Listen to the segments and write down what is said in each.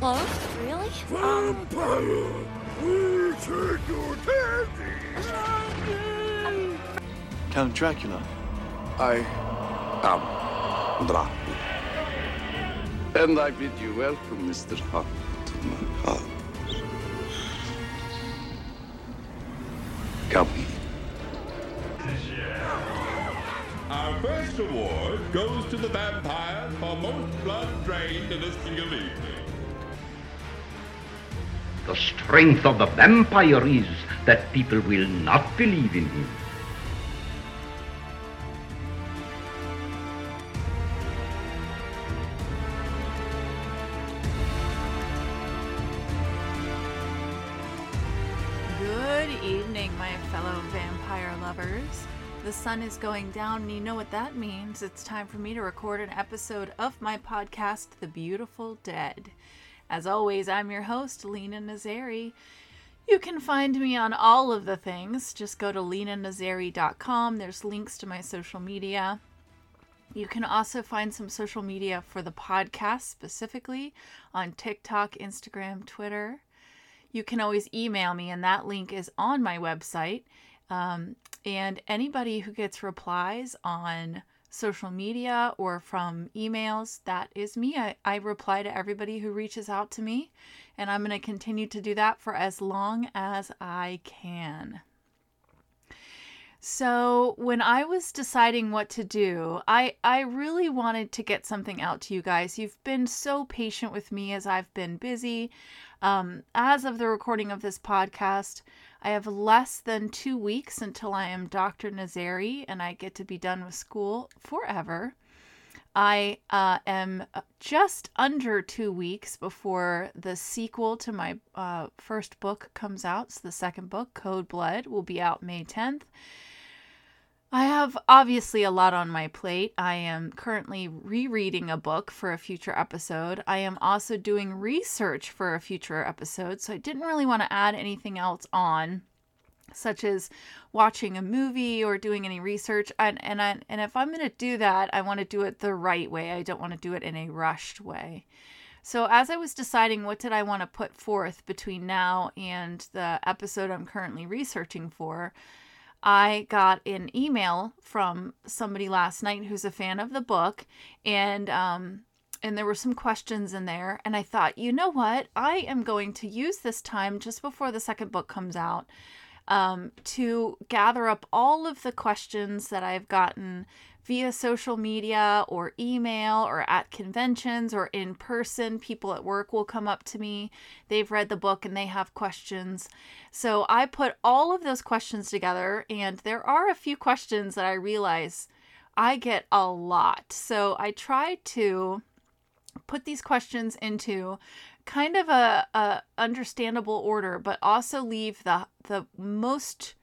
Oh, really? Vampire, we take your candy. Count Dracula. I am Dracula. And I bid you welcome, Mr. Hunt, to my house. Come in. Our first award goes to the vampire for most blood drained in a single evening. The strength of the vampire is that people will not believe in him. Good evening, my fellow vampire lovers. The sun is going down, and you know what that means. It's time for me to record an episode of my podcast, The Beautiful Dead. As always, I'm your host, Lena Nazari. You can find me on all of the things. Just go to lenanazari.com. There's links to my social media. You can also find some social media for the podcast specifically on TikTok, Instagram, Twitter. You can always email me, and that link is on my website. Um, and anybody who gets replies on social media or from emails, that is me. I, I reply to everybody who reaches out to me, and I'm going to continue to do that for as long as I can. So, when I was deciding what to do, I, I really wanted to get something out to you guys. You've been so patient with me as I've been busy. Um, as of the recording of this podcast, I have less than two weeks until I am Dr. Nazari and I get to be done with school forever. I uh, am just under two weeks before the sequel to my uh, first book comes out. So, the second book, Code Blood, will be out May 10th. I have obviously a lot on my plate. I am currently rereading a book for a future episode. I am also doing research for a future episode, so I didn't really want to add anything else on, such as watching a movie or doing any research. And and I, and if I'm going to do that, I want to do it the right way. I don't want to do it in a rushed way. So as I was deciding what did I want to put forth between now and the episode I'm currently researching for, I got an email from somebody last night who's a fan of the book, and um, and there were some questions in there, and I thought, you know what, I am going to use this time just before the second book comes out um, to gather up all of the questions that I've gotten via social media or email or at conventions or in person. People at work will come up to me. They've read the book and they have questions. So I put all of those questions together, and there are a few questions that I realize I get a lot. So I try to put these questions into kind of a, a understandable order, but also leave the the most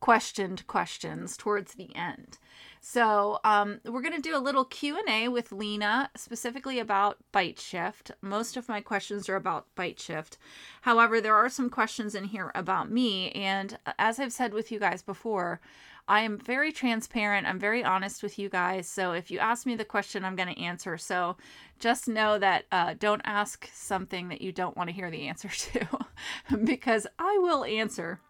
questioned questions towards the end. So um, we're going to do a little Q&A with Lena specifically about Bite Shift. Most of my questions are about Bite Shift. However, there are some questions in here about me. And as I've said with you guys before, I am very transparent. I'm very honest with you guys. So if you ask me the question, I'm going to answer. So just know that uh, don't ask something that you don't want to hear the answer to because I will answer.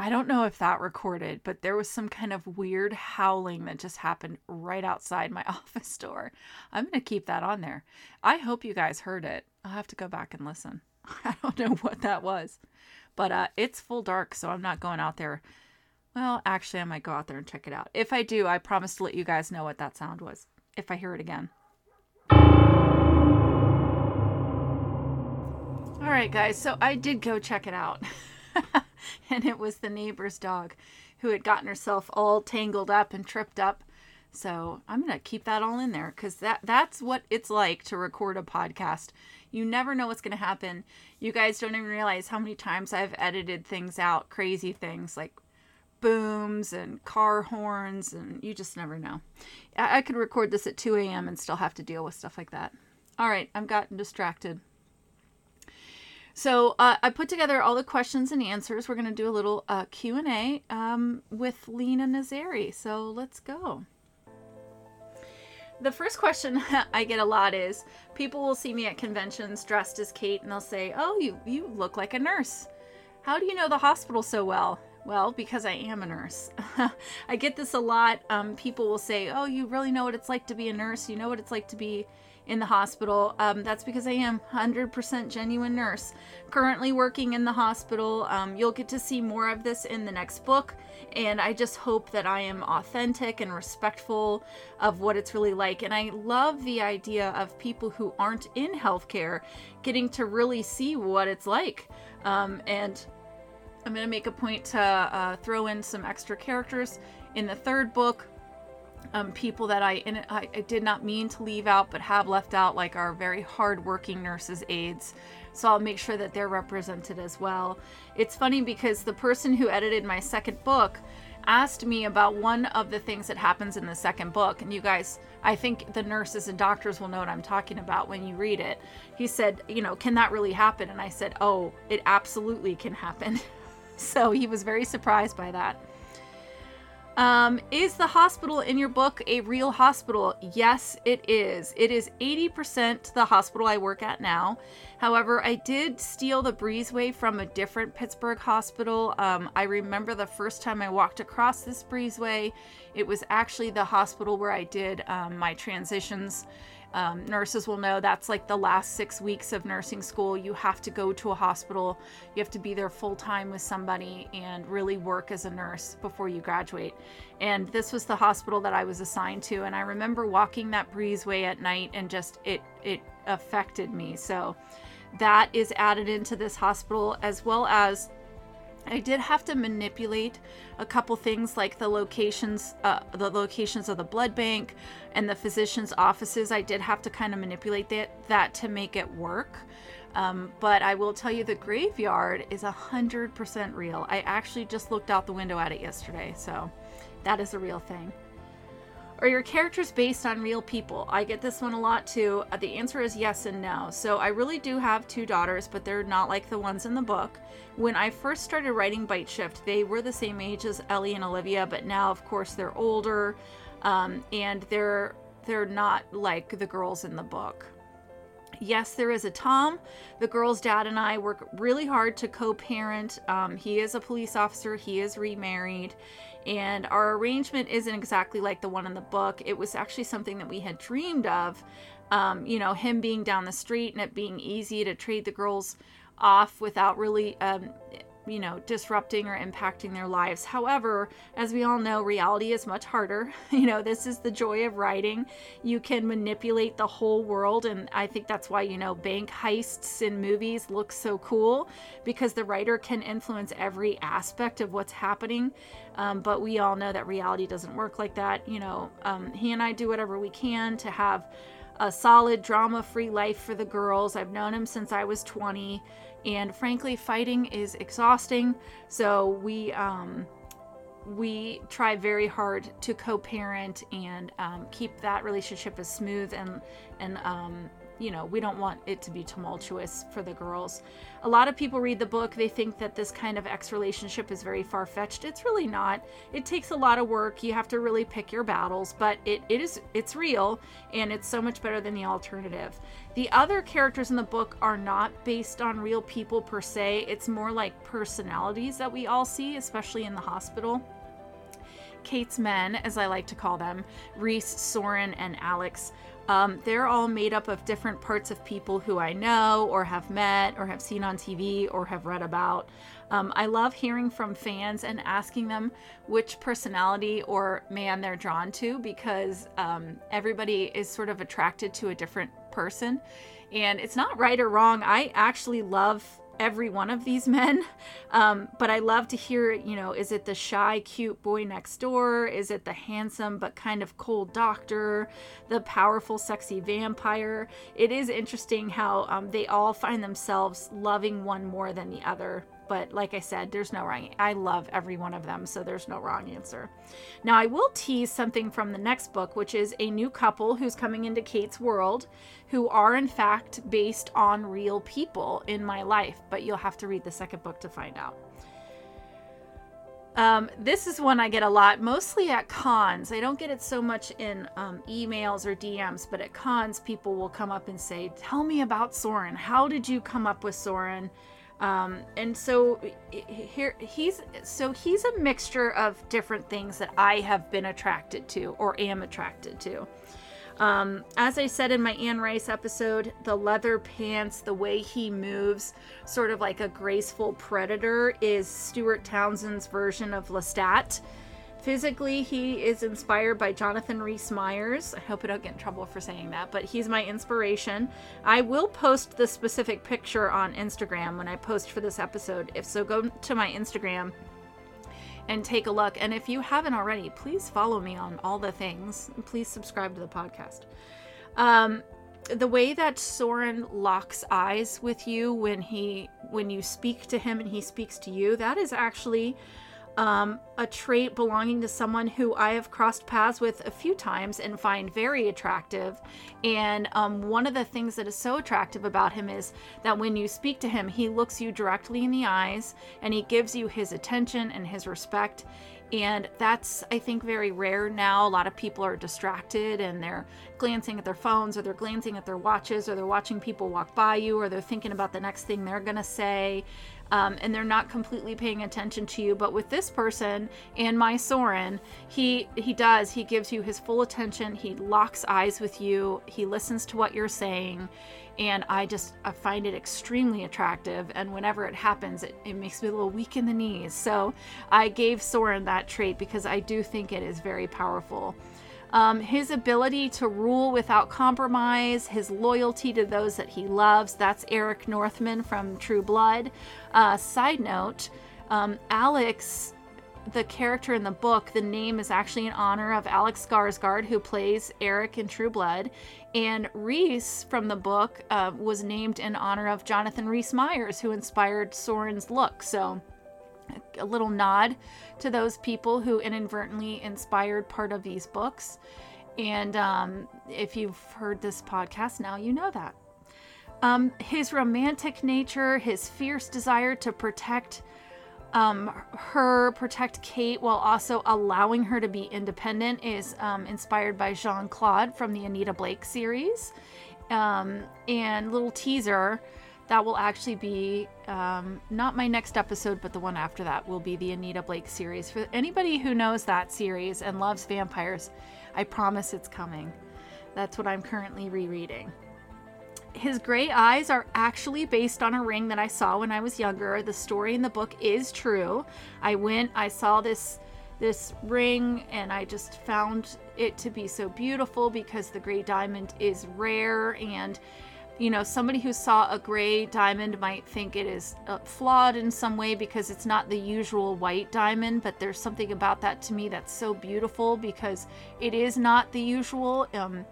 I don't know if that recorded, but there was some kind of weird howling that just happened right outside my office door. I'm going to keep that on there. I hope you guys heard it. I'll have to go back and listen. I don't know what that was. But uh, it's full dark, so I'm not going out there. Well, actually, I might go out there and check it out. If I do, I promise to let you guys know what that sound was if I hear it again. All right, guys, so I did go check it out. and it was the neighbor's dog who had gotten herself all tangled up and tripped up. So I'm gonna keep that all in there because that that's what it's like to record a podcast. You never know what's gonna happen. You guys don't even realize how many times I've edited things out, crazy things like booms and car horns, and you just never know. I, I could record this at 2 a.m. and still have to deal with stuff like that. All right, I've gotten distracted. So uh, I put together all the questions and answers. We're going to do a little uh, Q and A um, with Lena Nazari. So let's go. the first question I get a lot is people will see me at conventions dressed as Kate and they'll say, "Oh, you you look like a nurse. How do you know the hospital so well?" Well, because I am a nurse. I get this a lot. Um, people will say, "Oh, you really know what it's like to be a nurse. You know what it's like to be in the hospital." Um, that's because I am 100% genuine nurse. Currently working in the hospital. Um, you'll get to see more of this in the next book, and I just hope that I am authentic and respectful of what it's really like. And I love the idea of people who aren't in healthcare getting to really see what it's like. Um, and I'm going to make a point to uh, throw in some extra characters in the third book. Um, people that I, I, I did not mean to leave out but have left out, like our very hardworking nurses' aides. So I'll make sure that they're represented as well. It's funny because the person who edited my second book asked me about one of the things that happens in the second book. And you guys, I think the nurses and doctors will know what I'm talking about when you read it. He said, You know, can that really happen? And I said, Oh, it absolutely can happen. so he was very surprised by that. Um, is the hospital in your book a real hospital? Yes, it is. It is 80% the hospital I work at now. However, I did steal the breezeway from a different Pittsburgh hospital. Um, I remember the first time I walked across this breezeway, it was actually the hospital where I did um, my transitions um, nurses will know that's like the last six weeks of nursing school. You have to go to a hospital, you have to be there full time with somebody and really work as a nurse before you graduate. And this was the hospital that I was assigned to. And I remember walking that breezeway at night and just it, it affected me. So that is added into this hospital as well as I did have to manipulate a couple things like the locations, uh, the locations of the blood bank and the physician's offices. I did have to kind of manipulate that that to make it work. Um, but I will tell you, the graveyard is a hundred percent real. I actually just looked out the window at it yesterday, so that is a real thing. Are your characters based on real people? I get this one a lot too. Uh, the answer is yes and no. So I really do have two daughters, but they're not like the ones in the book. When I first started writing Bite Shift, they were the same age as Ellie and Olivia, but now, of course, they're older, um, and they're they're not like the girls in the book. Yes, there is a Tom. The girl's dad and I work really hard to co parent. Um, he is a police officer, he is remarried, and our arrangement isn't exactly like the one in the book. It was actually something that we had dreamed of. Um, you know, him being down the street and it being easy to trade the girls off without really um, you know, disrupting or impacting their lives. However, as we all know, reality is much harder. You know, this is the joy of writing. You can manipulate the whole world, and I think that's why, you know, bank heists in movies look so cool because the writer can influence every aspect of what's happening. Um, but we all know that reality doesn't work like that. You know, um, he and I do whatever we can to have a solid drama free life for the girls. I've known him since I was 20 and frankly fighting is exhausting. So we um, we try very hard to co-parent and um, keep that relationship as smooth and and um, you know, we don't want it to be tumultuous for the girls. A lot of people read the book, they think that this kind of ex relationship is very far fetched. It's really not. It takes a lot of work. You have to really pick your battles, but it, it is it's real and it's so much better than the alternative. The other characters in the book are not based on real people per se. It's more like personalities that we all see, especially in the hospital. Kate's men, as I like to call them, Reese, Sorin, and Alex, um, they're all made up of different parts of people who I know or have met or have seen on TV or have read about. Um, I love hearing from fans and asking them which personality or man they're drawn to because um, everybody is sort of attracted to a different person. And it's not right or wrong. I actually love every one of these men. Um, but I love to hear, you know, is it the shy, cute boy next door? Is it the handsome but kind of cold doctor? The powerful, sexy vampire? It is interesting how um, they all find themselves loving one more than the other but like I said, there's no wrong. I love every one of them, so there's no wrong answer. Now, I will tease something from the next book, which is a new couple who's coming into Kate's world, who are in fact based on real people in my life, but you'll have to read the second book to find out. Um, this is one I get a lot, mostly at cons. I don't get it so much in um, emails or DMs, but at cons, people will come up and say, "Tell me about Sorin. How did you come up with Sorin?" Um, and so here he's so he's a mixture of different things that I have been attracted to or am attracted to. Um, as I said in my Anne Rice episode, the leather pants, the way he moves, sort of like a graceful predator, is Stuart Townsend's version of Lestat. Physically, he is inspired by Jonathan Rhys Myers. I hope I don't get in trouble for saying that, but he's my inspiration. I will post the specific picture on Instagram when I post for this episode. If so, go to my Instagram and take a look. And if you haven't already, please follow me on all the things. Please subscribe to the podcast. Um, the way that Sorin locks eyes with you when he when you speak to him and he speaks to you, that is actually um, a trait belonging to someone who I have crossed paths with a few times and find very attractive. And um, one of the things that is so attractive about him is that when you speak to him, he looks you directly in the eyes and he gives you his attention and his respect. And that's, I think, very rare now. A lot of people are distracted and they're glancing at their phones or they're glancing at their watches or they're watching people walk by you or they're thinking about the next thing they're going to say um, and they're not completely paying attention to you. But with this person and my Sorin, he he does. He gives you his full attention. He locks eyes with you. He listens to what you're saying, and I just I find it extremely attractive. And whenever it happens, it, it makes me a little weak in the knees. So I gave Sorin that trait because I do think it is very powerful. Um, his ability to rule without compromise, his loyalty to those that he loves. That's Eric Northman from True Blood. Uh, side note um, Alex, the character in the book, the name is actually in honor of Alex Skarsgård, who plays Eric in True Blood. And Reese from the book uh, was named in honor of Jonathan Rhys Myers, who inspired Sorin's look. So a little nod to those people who inadvertently inspired part of these books. And um, if you've heard this podcast now, you know that. Um, his romantic nature, his fierce desire to protect um, her, protect Kate, while also allowing her to be independent, is um, inspired by Jean Claude from the Anita Blake series. Um, and little teaser that will actually be um, not my next episode, but the one after that will be the Anita Blake series. For anybody who knows that series and loves vampires, I promise it's coming. That's what I'm currently rereading. His gray eyes are actually based on a ring that I saw when I was younger. The story in the book is true. I went, I saw this this ring and I just found it to be so beautiful because the gray diamond is rare and you know, somebody who saw a gray diamond might think it is uh, flawed in some way because it's not the usual white diamond, but there's something about that to me that's so beautiful because it is not the usual. Um,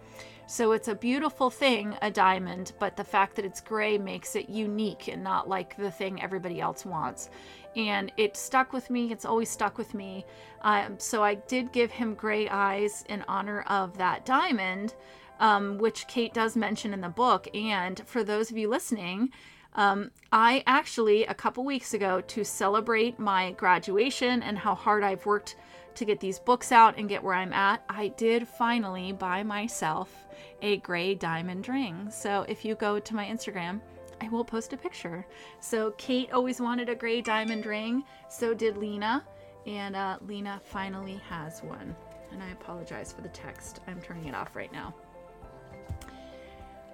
so it's a beautiful thing, a diamond, but the fact that it's gray makes it unique and not like the thing everybody else wants. And it stuck with me, it's always stuck with me. Um, so I did give him gray eyes in honor of that diamond um, which Kate does mention in the book. And for those of you listening, um, I actually, a couple weeks ago, to celebrate my graduation and how hard I've worked to get these books out and get where I'm at, I did finally buy myself a gray diamond ring. So if you go to my Instagram, I will post a picture. So Kate always wanted a gray diamond ring, so did Lena, and uh, Lena finally has one. And I apologize for the text. I'm turning it off right now.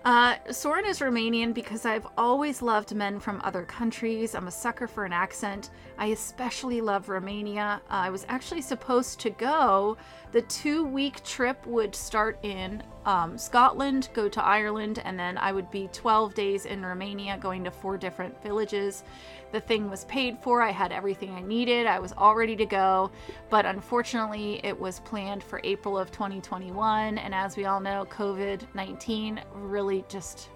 Uh, Sorin is Romanian because I've always loved men from other countries. I'm a sucker for an accent. I especially love Romania. Uh, I was actually supposed to go. The two week trip would start in um, Scotland, go to Ireland, and then I would be 12 days in Romania going to four different villages. The thing was paid for. I had everything I needed. I was all ready to go. But unfortunately, it was planned for April of 2021. And as we all know, COVID 19 really just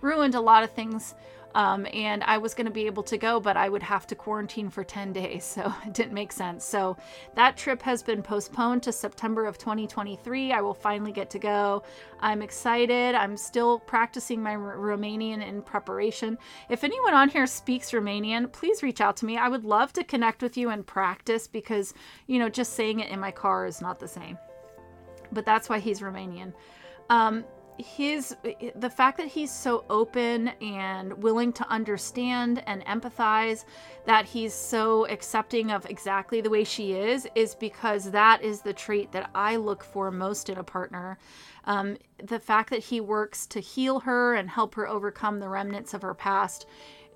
ruined a lot of things Um, and I was going to be able to go, but I would have to quarantine for 10 days. So it didn't make sense. So that trip has been postponed to September of 2023. I will finally get to go. I'm excited. I'm still practicing my R- Romanian in preparation. If anyone on here speaks Romanian, please reach out to me. I would love to connect with you and practice because, you know, just saying it in my car is not the same. But that's why he's Romanian. Um, his the fact that he's so open and willing to understand and empathize that he's so accepting of exactly the way she is is because that is the trait that i look for most in a partner. Um, the fact that he works to heal her and help her overcome the remnants of her past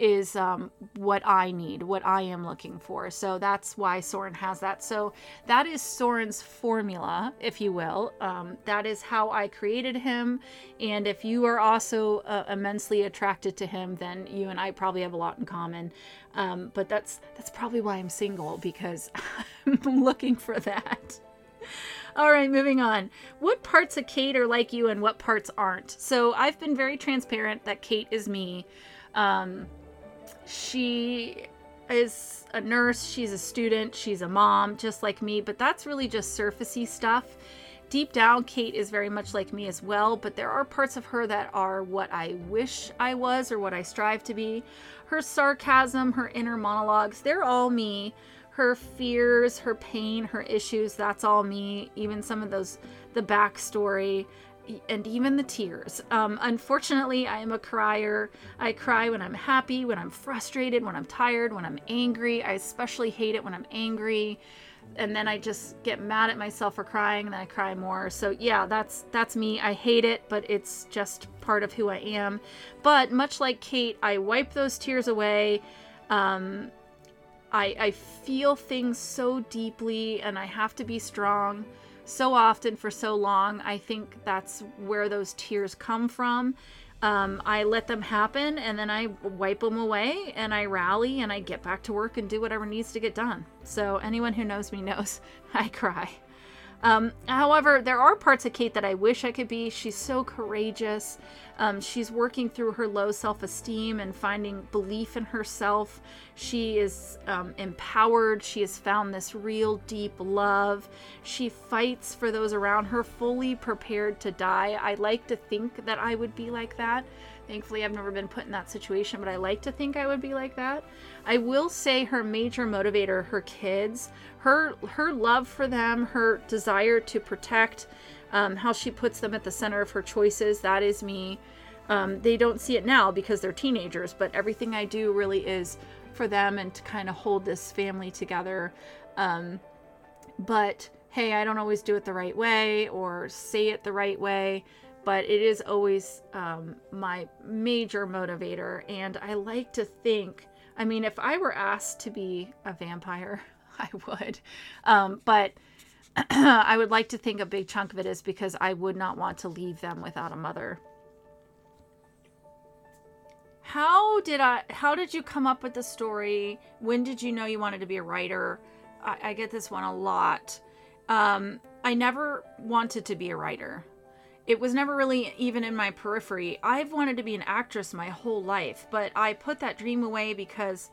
is um, what I need, what I am looking for. So that's why Sorin has that. So that is Sorin's formula, if you will. Um, that is how I created him. And if you are also uh, immensely attracted to him, then you and I probably have a lot in common. Um, but that's that's probably why I'm single because I'm looking for that. All right, moving on. What parts of Kate are like you and what parts aren't? So I've been very transparent that Kate is me. Um, she is a nurse, she's a student, she's a mom, just like me, but that's really just surfacey stuff. Deep down, Kate is very much like me as well, but there are parts of her that are what I wish I was or what I strive to be. Her sarcasm, her inner monologues, they're all me. Her fears, her pain, her issues, that's all me. Even some of those, the backstory and even the tears. Um, unfortunately, I am a crier. I cry when I'm happy, when I'm frustrated, when I'm tired, when I'm angry. I especially hate it when I'm angry. And then I just get mad at myself for crying and I cry more. So yeah, that's that's me. I hate it, but it's just part of who I am. But much like Kate, I wipe those tears away. Um, I, I feel things so deeply and I have to be strong so often for so long. I think that's where those tears come from. Um, I let them happen and then I wipe them away and I rally and I get back to work and do whatever needs to get done. So, anyone who knows me knows I cry. Um, however, there are parts of Kate that I wish I could be. She's so courageous. Um, she's working through her low self esteem and finding belief in herself. She is um, empowered. She has found this real deep love. She fights for those around her, fully prepared to die. I like to think that I would be like that. Thankfully, I've never been put in that situation, but I like to think I would be like that. I will say her major motivator, her kids, her her love for them, her desire to protect, um, how she puts them at the center of her choices. That is me. Um, they don't see it now because they're teenagers, but everything I do really is for them and to kind of hold this family together. Um, but hey, I don't always do it the right way or say it the right way but it is always um, my major motivator. And I like to think, I mean, if I were asked to be a vampire, I would. Um, but I would like to think a big chunk of it is because I would not want to leave them without a mother. How did I? How did you come up with the story? When did you know you wanted to be a writer? I, I get this one a lot. Um, I never wanted to be a writer it was never really even in my periphery. I've wanted to be an actress my whole life, but I put that dream away because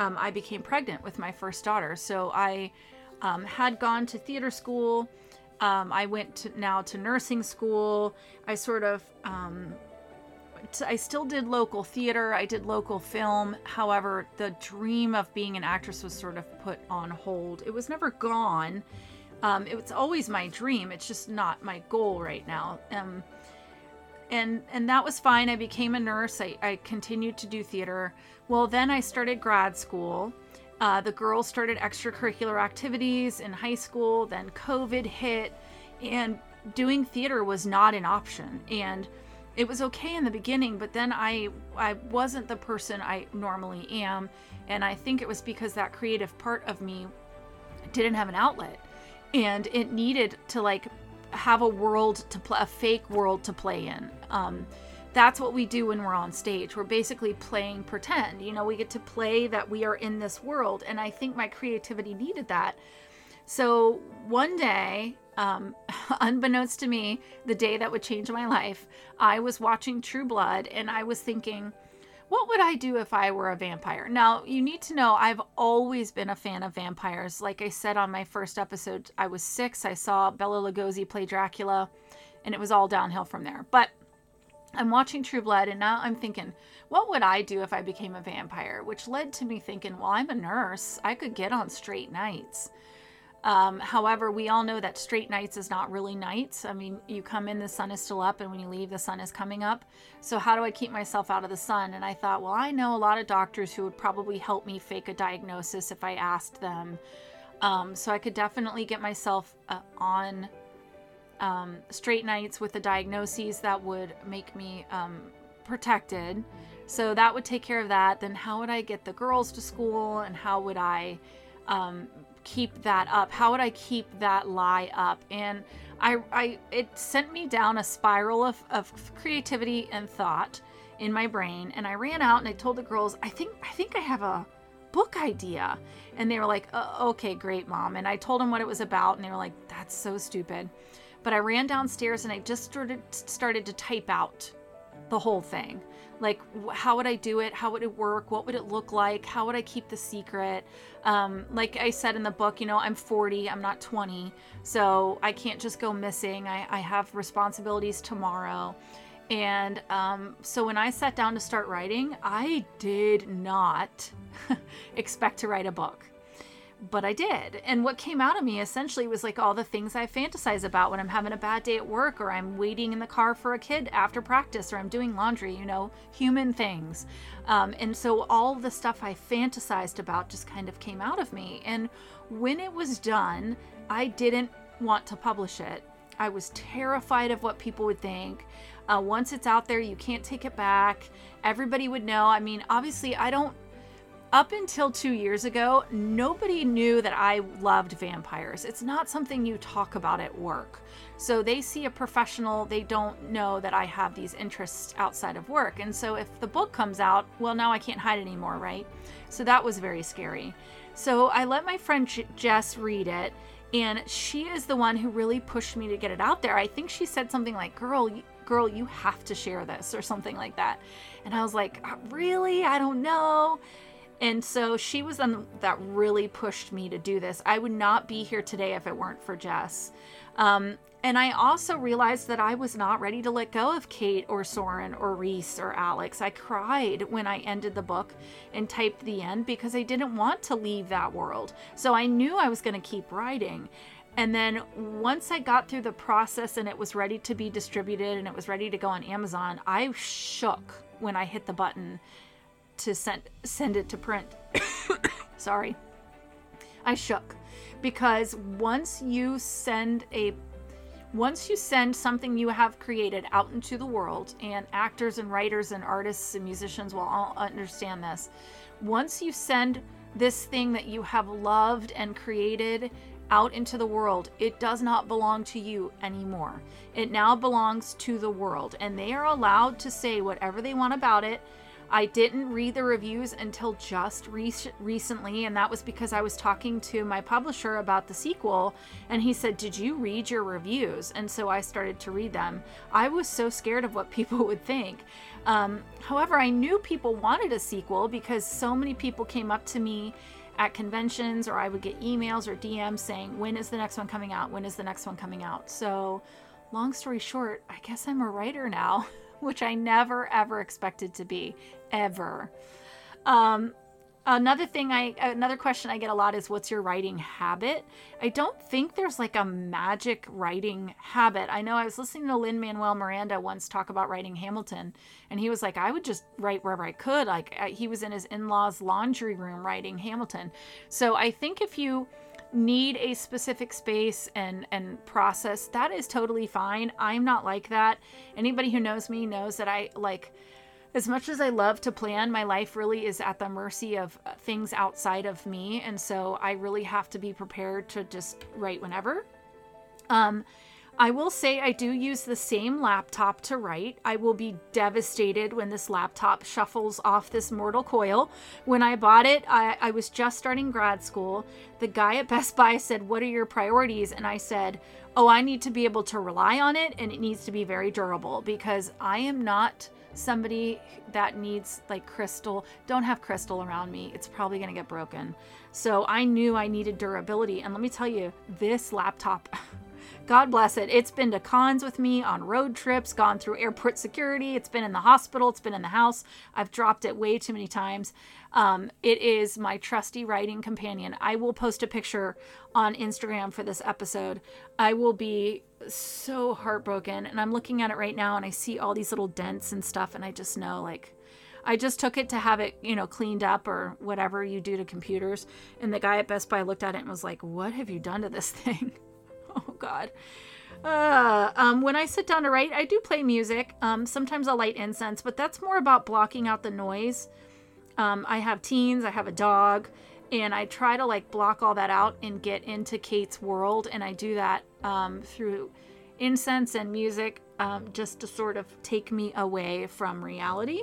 um, I became pregnant with my first daughter. So I um, had gone to theater school. Um, I went to, now to nursing school. I sort of, um, t- I still did local theater. I did local film. However, the dream of being an actress was sort of put on hold. It was never gone um, it's always my dream. It's just not my goal right now. Um, and and that was fine. I became a nurse. I, I continued to do theater. Well, then I started grad school. Uh, the girls started extracurricular activities in high school. Then COVID hit, and doing theater was not an option. And it was okay in the beginning, but then I I wasn't the person I normally am, and I think it was because that creative part of me didn't have an outlet and it needed to like have a world to play a fake world to play in um, that's what we do when we're on stage we're basically playing pretend you know we get to play that we are in this world and i think my creativity needed that so one day um, unbeknownst to me the day that would change my life i was watching true blood and i was thinking what would I do if I were a vampire? Now, you need to know I've always been a fan of vampires. Like I said on my first episode, I was six. I saw Bela Lugosi play Dracula, and it was all downhill from there. But I'm watching True Blood, and now I'm thinking, what would I do if I became a vampire? Which led to me thinking, well, I'm a nurse. I could get on straight nights. Um, however, we all know that straight nights is not really nights. I mean, you come in, the sun is still up, and when you leave, the sun is coming up. So, how do I keep myself out of the sun? And I thought, well, I know a lot of doctors who would probably help me fake a diagnosis if I asked them. Um, so, I could definitely get myself uh, on um, straight nights with the diagnoses that would make me um, protected. So, that would take care of that. Then, how would I get the girls to school, and how would I um, keep that up? How would I keep that lie up? And I, I it sent me down a spiral of, of creativity and thought in my brain. And I ran out and I told the girls, I think I think I have a book idea. And they were like, oh, okay, great, mom. And I told them what it was about, and they were like, that's so stupid. But I ran downstairs and I just started started to type out the whole thing. Like how would i do it? How would it work? What would it look like? How would i keep the secret? Um, like i said in the book you know i'm 40 i'm not 20 so i can't just go missing. I, I have responsibilities tomorrow. And um, so when i sat down to start writing i did not expect to write a book but I did. And what came out of me essentially was like all the things I fantasize about when I'm having a bad day at work or I'm waiting in the car for a kid after practice or I'm doing laundry, you know, human things. Um, and so all the stuff I fantasized about just kind of came out of me. And when it was done, I didn't want to publish it. I was terrified of what people would think. Uh, once it's out there, you can't take it back. Everybody would know. I mean, obviously, I don't up until two years ago, nobody knew that I loved vampires. It's not something you talk about at work. So they see a professional, they don't know that I have these interests outside of work. And so if the book comes out, well, now I can't hide anymore, right? So that was very scary. So I let my friend Jess read it, and she is the one who really pushed me to get it out there. I think she said something like, Girl, girl, you have to share this, or something like that. And I was like, uh, Really? I don't know. And so she was the that really pushed me to do this. I would not be here today if it weren't for Jess. Um, and I also realized that I was not ready to let go of Kate or Sorin or Reese or Alex. I cried when I ended the book and typed the end because I didn't want to leave that world. So I knew I was going to keep writing. And then once I got through the process and it was ready to be distributed and it was ready to go on Amazon, I shook when I hit the button to send send it to print. Sorry. I shook because once you send a once you send something you have created out into the world and actors and writers and artists and musicians will all understand this once you send this thing that you have loved and created out into the world, it does not belong to you anymore. It now belongs to the world, and they are allowed to say whatever they want about it. I didn't read the reviews until just re- recently, and that was because I was talking to my publisher about the sequel, and he said, Did you read your reviews? And so I started to read them. I was so scared of what people would think. Um, however, I knew people wanted a sequel because so many people came up to me at conventions, or I would get emails or DMs saying, When is the next one coming out? When is the next one coming out? So, long story short, I guess I'm a writer now. which I never ever expected to be, ever. Um, another thing I another question I get a lot is what's your writing habit? I don't think there's like a magic writing habit. I know I was listening to Lin Manuel Miranda once talk about writing Hamilton and he was like I would just write wherever I could. Like he was in his in-laws laundry room writing Hamilton. So I think if you need a specific space and and process that is totally fine i'm not like that anybody who knows me knows that i like as much as i love to plan my life really is at the mercy of uh, things outside of me and so i really have to be prepared to just write whenever um I will say I do use the same laptop to write. I will be devastated when this laptop shuffles off this mortal coil. When I bought it, I, I, was just starting grad school. The guy at Best Buy said, What are your priorities? And I said, Oh, I need to be able to rely on it and it needs to be very durable because I am not somebody that needs like crystal, don't have crystal around me. It's probably going to get broken. So I knew I needed durability. And let me tell you, this laptop. God bless it. It's been to cons with me on road trips, gone through airport security. It's been in the hospital. It's been in the house. I've dropped it way too many times. Um, it is my trusty writing companion. I will post a picture on Instagram for this episode. I will be so heartbroken. And I'm looking at it right now and I see all these little dents and stuff. And I just know, like, I just took it to have it, you know, cleaned up or whatever you do to computers. And the guy at Best Buy looked at it and was like, What have you done to this thing? oh god uh, um, when I sit down to write, I do play music. Um, sometimes I'll light incense, but that's more about blocking out the noise. Um, I have teens, I have a dog, and I try to like block all that out and get into Kate's world. And I do that um, through incense and music um, just to sort of take me away from reality.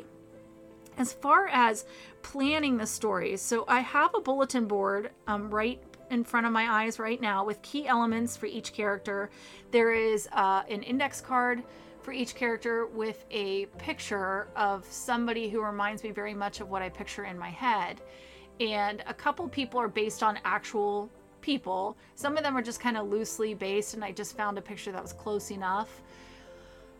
As far as planning the stories, so I have a bulletin board um, right in front of my eyes right now with key elements for each character. There is uh, an index card for each character with a picture of somebody who reminds me very much of what I picture in my head. And a couple people are based on actual people. Some of them are just kind of loosely based, and I just found a picture that was close enough.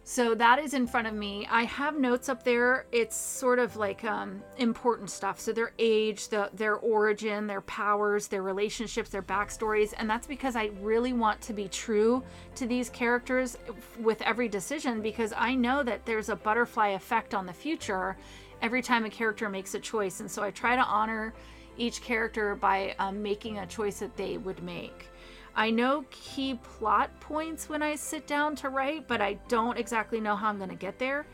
So that is in front of me. I have notes up there. It's sort of like um, important stuff. So their age, the, their origin, their powers, their relationships, their backstories. And that's because I really want to be true to these characters with every decision because I know that there's a butterfly effect on the future every time a character makes a choice. And so I try to honor each character by um, making a choice that they would make. I know key plot points when I sit down to write, but I don't exactly know how I'm going to get there.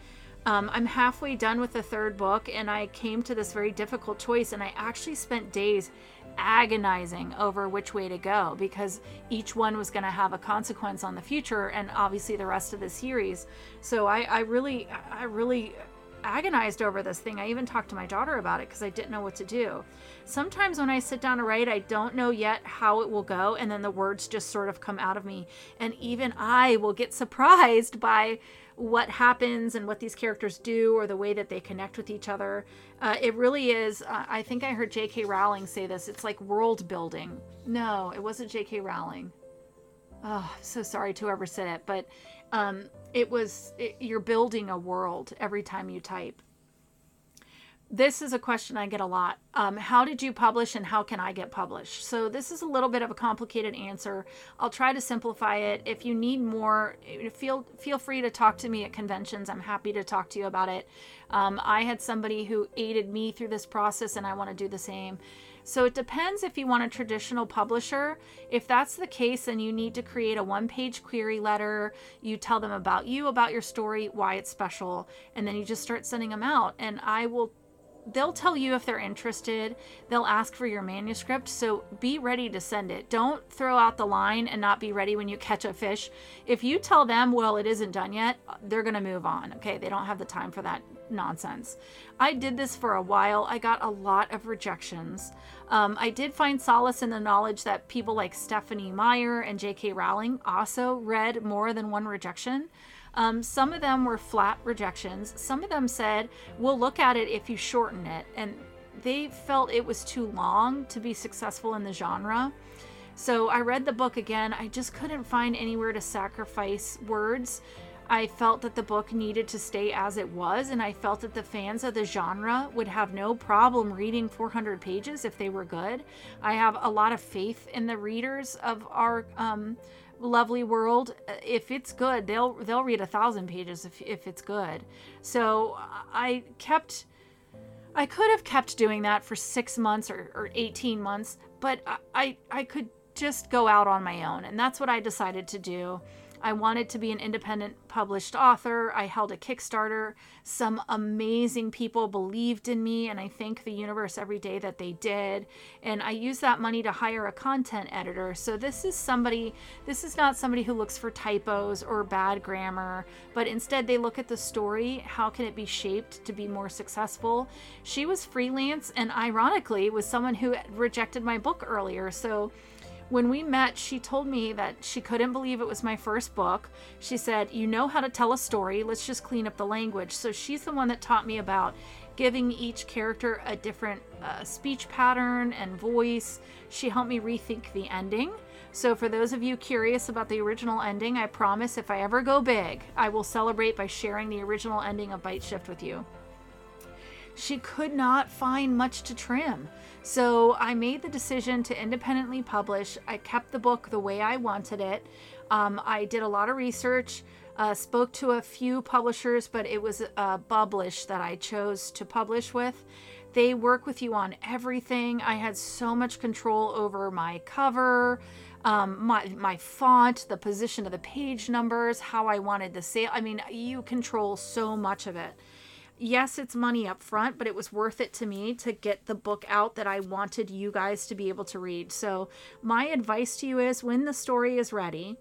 Um, I'm halfway done with the third book, and I came to this very difficult choice, and I actually spent days agonizing over which way to go because each one was going to have a consequence on the future and obviously the rest of the series so i, I really i really agonized over this thing. I even talked to my daughter about it because I didn't know what to do. Sometimes when I sit down to write, I don't know yet how it will go, and then the words just sort of come out of me. And even I will get surprised by what happens and what these characters do or the way that they connect with each other. Uh, it really is. Uh, I think I heard J.K. Rowling say this. It's like world building. No, it wasn't J.K. Rowling. Oh, so sorry to whoever said it, but um, it was it, you're building a world every time you type this is a question I get a lot. Um, how did you publish and how can I get published? So, this is a little bit of a complicated answer. I'll try to simplify it. If you need more, feel, feel free to talk to me at conventions. I'm happy to talk to you about it. Um, I had somebody who aided me through this process, and I want to do the same. So it depends if you want a traditional publisher. If that's the case, then you need to create a one page query letter. You tell them about you, about your story, why it's special, and then you just start sending them out. And I will they'll tell you if they're interested. They'll ask for your manuscript, so be ready to send it. Don't throw out the line and not be ready when you catch a fish. If you tell them, well, it isn't done yet, they're going to move on. Okay, they don't have the time for that nonsense. I did this for a while. I got a lot of rejections. Um, I did find solace in the knowledge that people like Stephenie Meyer and J.K. Rowling also read more than one rejection. Um, some of them were flat rejections. Some of them said, We'll look at it if you shorten it. And they felt it was too long to be successful in the genre. So I read the book again. I just couldn't find anywhere to sacrifice words. I felt that the book needed to stay as it was, and I felt that the fans of the genre would have no problem reading 400 pages if they were good. I have a lot of faith in the readers of our um, lovely world uh, if it's good they'll they'll read a thousand pages if, if it's good. So i kept i could have kept doing that for six months or, or 18 months but I, I could just go out on my own and that's what i decided to do I wanted to be an independent published author. I held a Kickstarter. Some amazing people believed in me, and I thank the universe every day that they did. And I used that money to hire a content editor. So this is somebody, this is not somebody who looks for typos or bad grammar, but instead they look at the story. How can it be shaped to be more successful? She was freelance and ironically was someone who rejected my book earlier. So when we met, she told me that she couldn't believe it was my first book. She said, You know how to tell a story, let's just clean up the language. So she's the one that taught me about giving each character a different uh, speech pattern and voice. She helped me rethink the ending. So, for those of you curious about the original ending, I promise if I ever go big, I will celebrate by sharing the original ending of Bite Shift with you. She could not find much to trim. So I made the decision to independently publish. I kept the book the way I wanted it. Um, I did a lot of research, uh, spoke to a few publishers, but it was uh, that I chose to publish with. They work with you on everything. I had so much control over my cover, um, my my font, the position of the page numbers, how I wanted the sale. I mean, you control so much of it yes, it's money up front, but it was worth it to me to get the book out that I wanted you guys to be able to read. So, my advice to you is when the story is ready,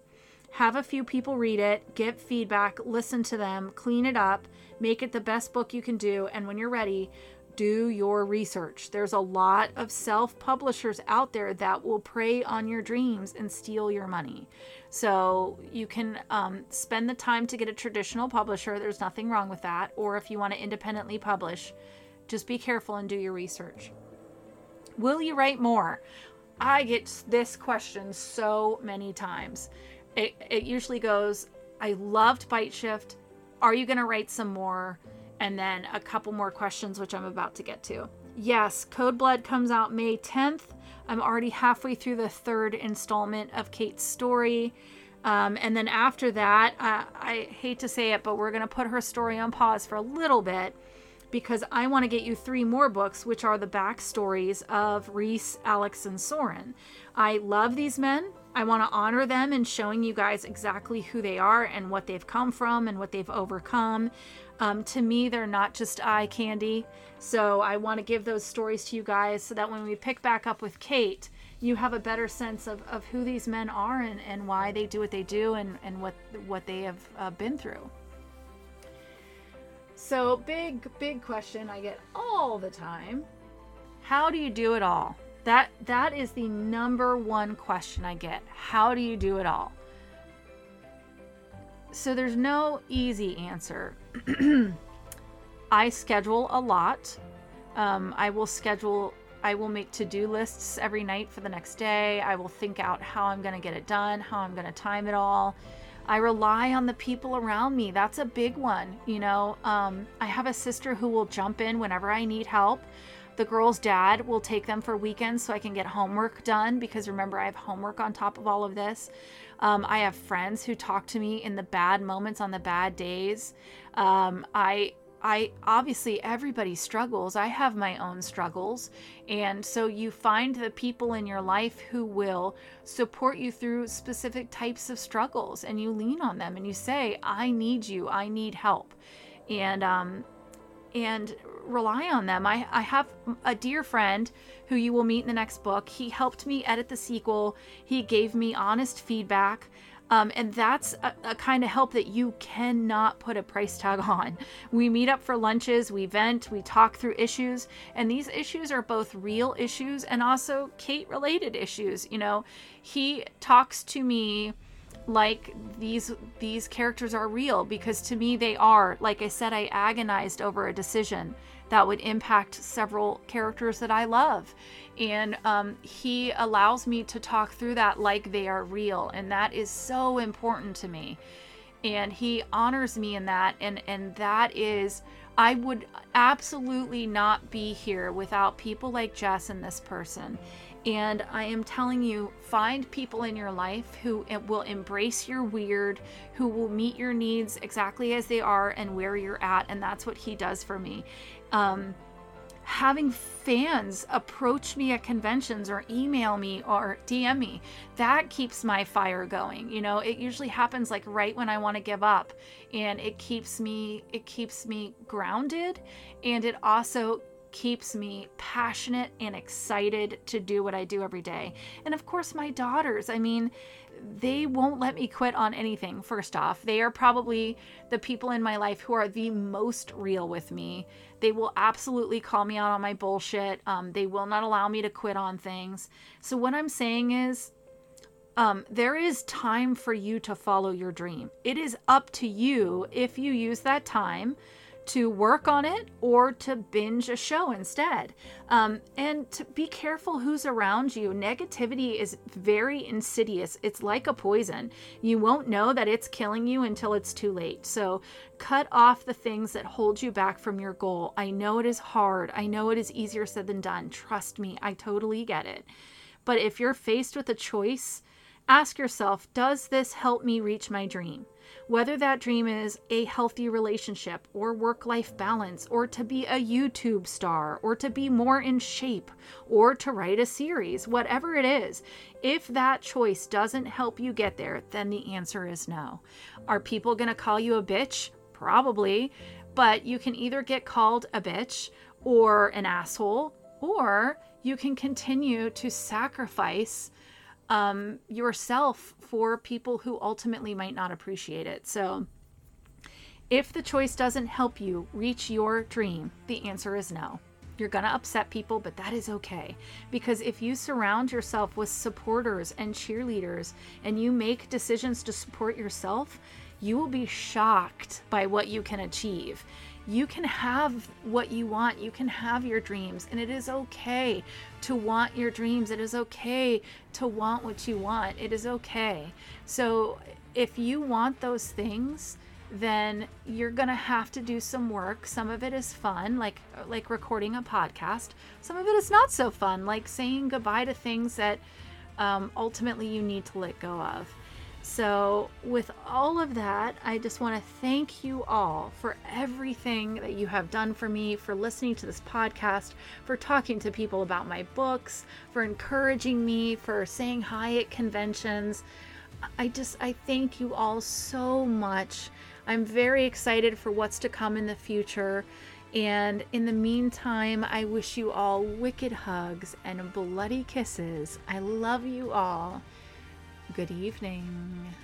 have a few people read it, get feedback, listen to them, clean it up, make it the best book you can do, and when you're ready, do your research. There's a lot of self publishers out there that will prey on your dreams and steal your money. So you can um, spend the time to get a traditional publisher. There's nothing wrong with that. Or if you want to independently publish, just be careful and do your research. Will you write more? I get this question so many times. It, it usually goes, I loved Bite Shift. Are you going to write some more? And then a couple more questions, which I'm about to get to. Yes, Code Blood comes out May 10th. I'm already halfway through the third installment of Kate's story. Um, and then after that, uh, I hate to say it, but we're going to put her story on pause for a little bit because I want to get you three more books, which are the backstories of Reese, Alex, and Sorin. I love these men. I want to honor them in showing you guys exactly who they are and what they've come from and what they've overcome. Um, to me, they're not just eye candy. So I want to give those stories to you guys so that when we pick back up with Kate, you have a better sense of, of who these men are and, and why they do what they do and, and what what they have uh, been through. So big big question I get all the time. How do you do it all? That that is the number one question I get. How do you do it all? So there's no easy answer. I schedule a lot. Um, I will schedule, I will make to do lists every night for the next day. I will think out how I'm going to get it done, how I'm going to time it all. I rely on the people around me. That's a big one. You know, um, I have a sister who will jump in whenever I need help. The girl's dad will take them for weekends so I can get homework done because remember, I have homework on top of all of this. Um, I have friends who talk to me in the bad moments on the bad days. Um, I I obviously everybody struggles. I have my own struggles. And so you find the people in your life who will support you through specific types of struggles and you lean on them and you say, I need you, I need help. And um and rely on them. I, I have a dear friend who you will meet in the next book. He helped me edit the sequel. He gave me honest feedback. Um, and that's a, a, kind of help that you cannot put a price tag on. We meet up for lunches, we vent, we talk through issues, and these issues are both real issues and also Kate related issues. You know, he talks to me like these these characters are real because to me they are. Like i said i agonized over a decision that would impact several characters that i love. And um, he allows me to talk through that like they are real and that is so important to me. And he honors me in that and and that is i would absolutely not be here without people like jess and this person and I am telling you, find people in your life who will embrace your weird, who will meet your needs exactly as they are and where you're at. And that's what he does for me. Um, having fans approach me at conventions or email me or DM me, that keeps my fire going. You know, it usually happens like right when I want to give up and it keeps me it keeps me grounded and it also keeps me passionate and excited to do what I do every day. And of course, my daughters, I mean, they won't let me quit on anything, first off. They are probably the people in my life who are the most real with me. They will absolutely call me out on my bullshit. Um, they will not allow me to quit on things. So, what I'm saying is, um, there is time for you to follow your dream. It is up to you if you use that time to work on it or to binge a show instead. Um, and to be careful who's around you. Negativity is very insidious, it's like a poison. You won't know that it's killing you until it's too late. So cut off the things that hold you back from your goal. I know it is hard, I know it is easier said than done. Trust me, I totally get it. But if you're faced with a choice, ask yourself Does this help me reach my dream? Whether that dream is a healthy relationship or work life balance, or to be a YouTube star, or to be more in shape, or to write a series, whatever it is, if that choice doesn't help you get there, then the answer is no. Are people going to call you a bitch? Probably. But you can either get called a bitch or an asshole, or you can continue to sacrifice um, yourself for people who ultimately might not appreciate it. So, if the choice doesn't help you reach your dream, the answer is no. You're going to upset people, but that is okay. Because if you surround yourself with supporters and cheerleaders and you make decisions to support yourself, you will be shocked by what you can achieve you can have what you want. You can have your dreams. And it is okay to want your dreams. It is okay to want what you want. It is okay. So if you want those things, then you're going to have to do some work. Some of it is fun, like like recording a podcast. Some of it is not so fun, like saying goodbye to things that um, ultimately you need to let go of. So, with all of that, I just want to thank you all for everything that you have done for me, for listening to this podcast, for talking to people about my books, for encouraging me, for saying hi at conventions. I just, I thank you all so much. I'm very excited for what's to come in the future. And in the meantime, I wish you all wicked hugs and bloody kisses. I love you all. Good evening.